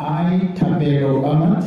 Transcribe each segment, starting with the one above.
I, Thapelo Amad,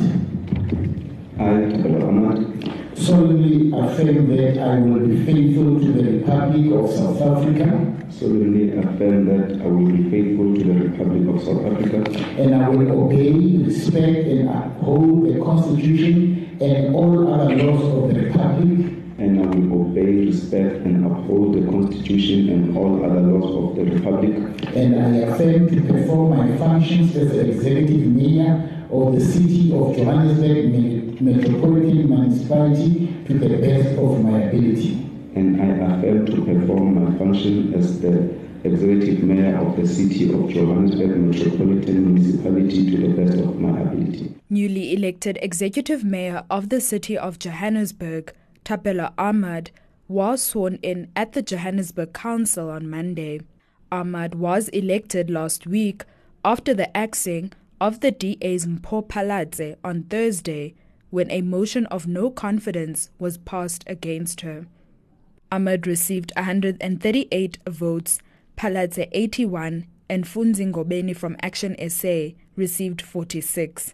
I, Thapelo Amad, solemnly affirm that I will be faithful to the Republic of South Africa. Solemnly affirm that I will be faithful to the Republic of South Africa. And I will obey, respect, and uphold the Constitution and all other laws of the Republic and I will obey, respect, and uphold the Constitution and all other laws of the Republic. And I affirm to perform my functions as the Executive Mayor of the City of Johannesburg Metropolitan Municipality to the best of my ability. And I affirm to perform my function as the Executive Mayor of the City of Johannesburg Metropolitan Municipality to the best of my ability. Newly elected Executive Mayor of the City of Johannesburg, Thapelo Amad, was sworn in at the Johannesburg Council on Monday. Amad was elected last week after the axing of the DA's Phalatse on Thursday when a motion of no confidence was passed against her. Amad received 138 votes, Phalatse 81, and Mfundzi Ngobeni from Action SA received 46.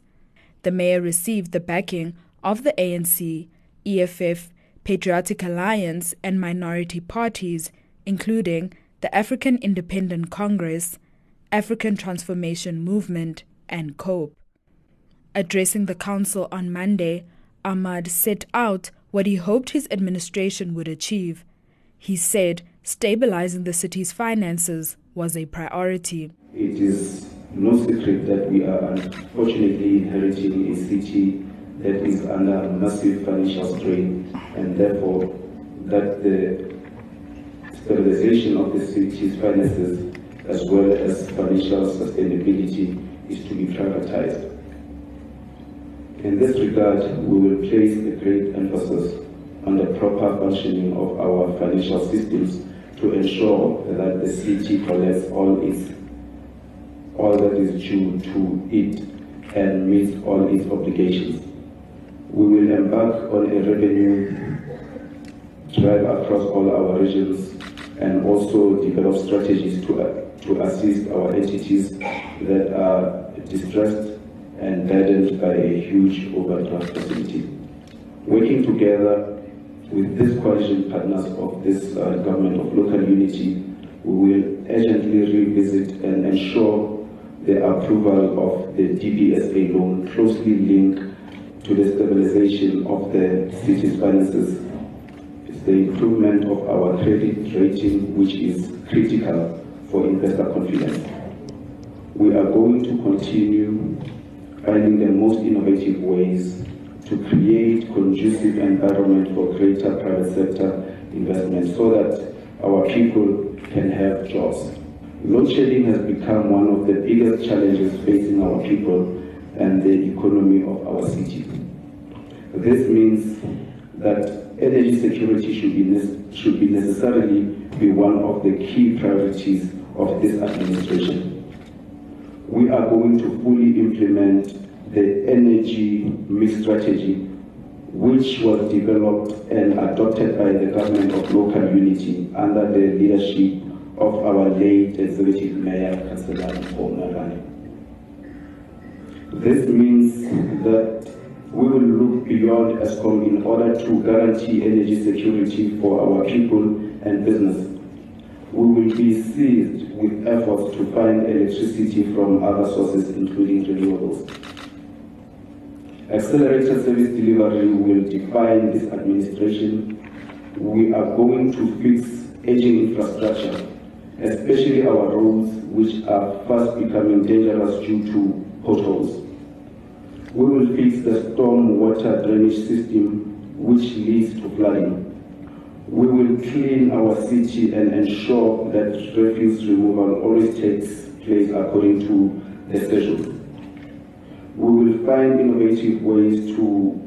The mayor received the backing of the ANC, EFF, Patriotic Alliance, and minority parties, including the African Independent Congress, African Transformation Movement, and COPE. Addressing the council on Monday, Amad set out what he hoped his administration would achieve. He said stabilizing the city's finances was a priority. It is no secret that we are unfortunately inheriting a city that is under massive financial strain and therefore that the stabilization of the city's finances as well as financial sustainability is to be prioritized. In this regard, we will place a great emphasis on the proper functioning of our financial systems to ensure that the city collects all its all that is due to it and meets all its obligations we will embark on a revenue drive across all our regions and also develop strategies to, uh, to assist our entities that are distressed and burdened by a huge overdraft facility. Working together with these coalition partners of this uh, government of local unity, we will urgently revisit and ensure the approval of the DBSA loan closely linked to the stabilization of the city's finances. It's the improvement of our credit rating, which is critical for investor confidence. We are going to continue finding the most innovative ways to create conducive environment for greater private sector investment so that our people can have jobs. Load shedding has become one of the biggest challenges facing our people and the economy of our city. This means that energy security should be, should be necessarily be one of the key priorities of this administration. We are going to fully implement the energy mix strategy which was developed and adopted by the government of local unity under the leadership of our late executive mayor, Councillor Paul This means that we will look beyond Eskom in order to guarantee energy security for our people and business. We will be seized with efforts to find electricity from other sources, including renewables. Accelerated service delivery will define this administration. We are going to fix aging infrastructure, especially our roads, which are fast becoming dangerous due to potholes. We will fix the storm water drainage system which leads to flooding. We will clean our city and ensure that refuse removal always takes place according to the schedule. We will find innovative ways to,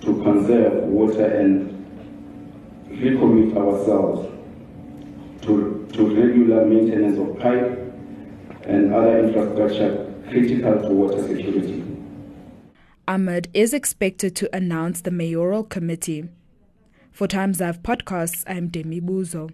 to conserve water and recommit ourselves to, to regular maintenance of pipe and other infrastructure critical to water security. Amad is expected to announce the mayoral committee. For Times Live podcasts, I'm Demi Buzo.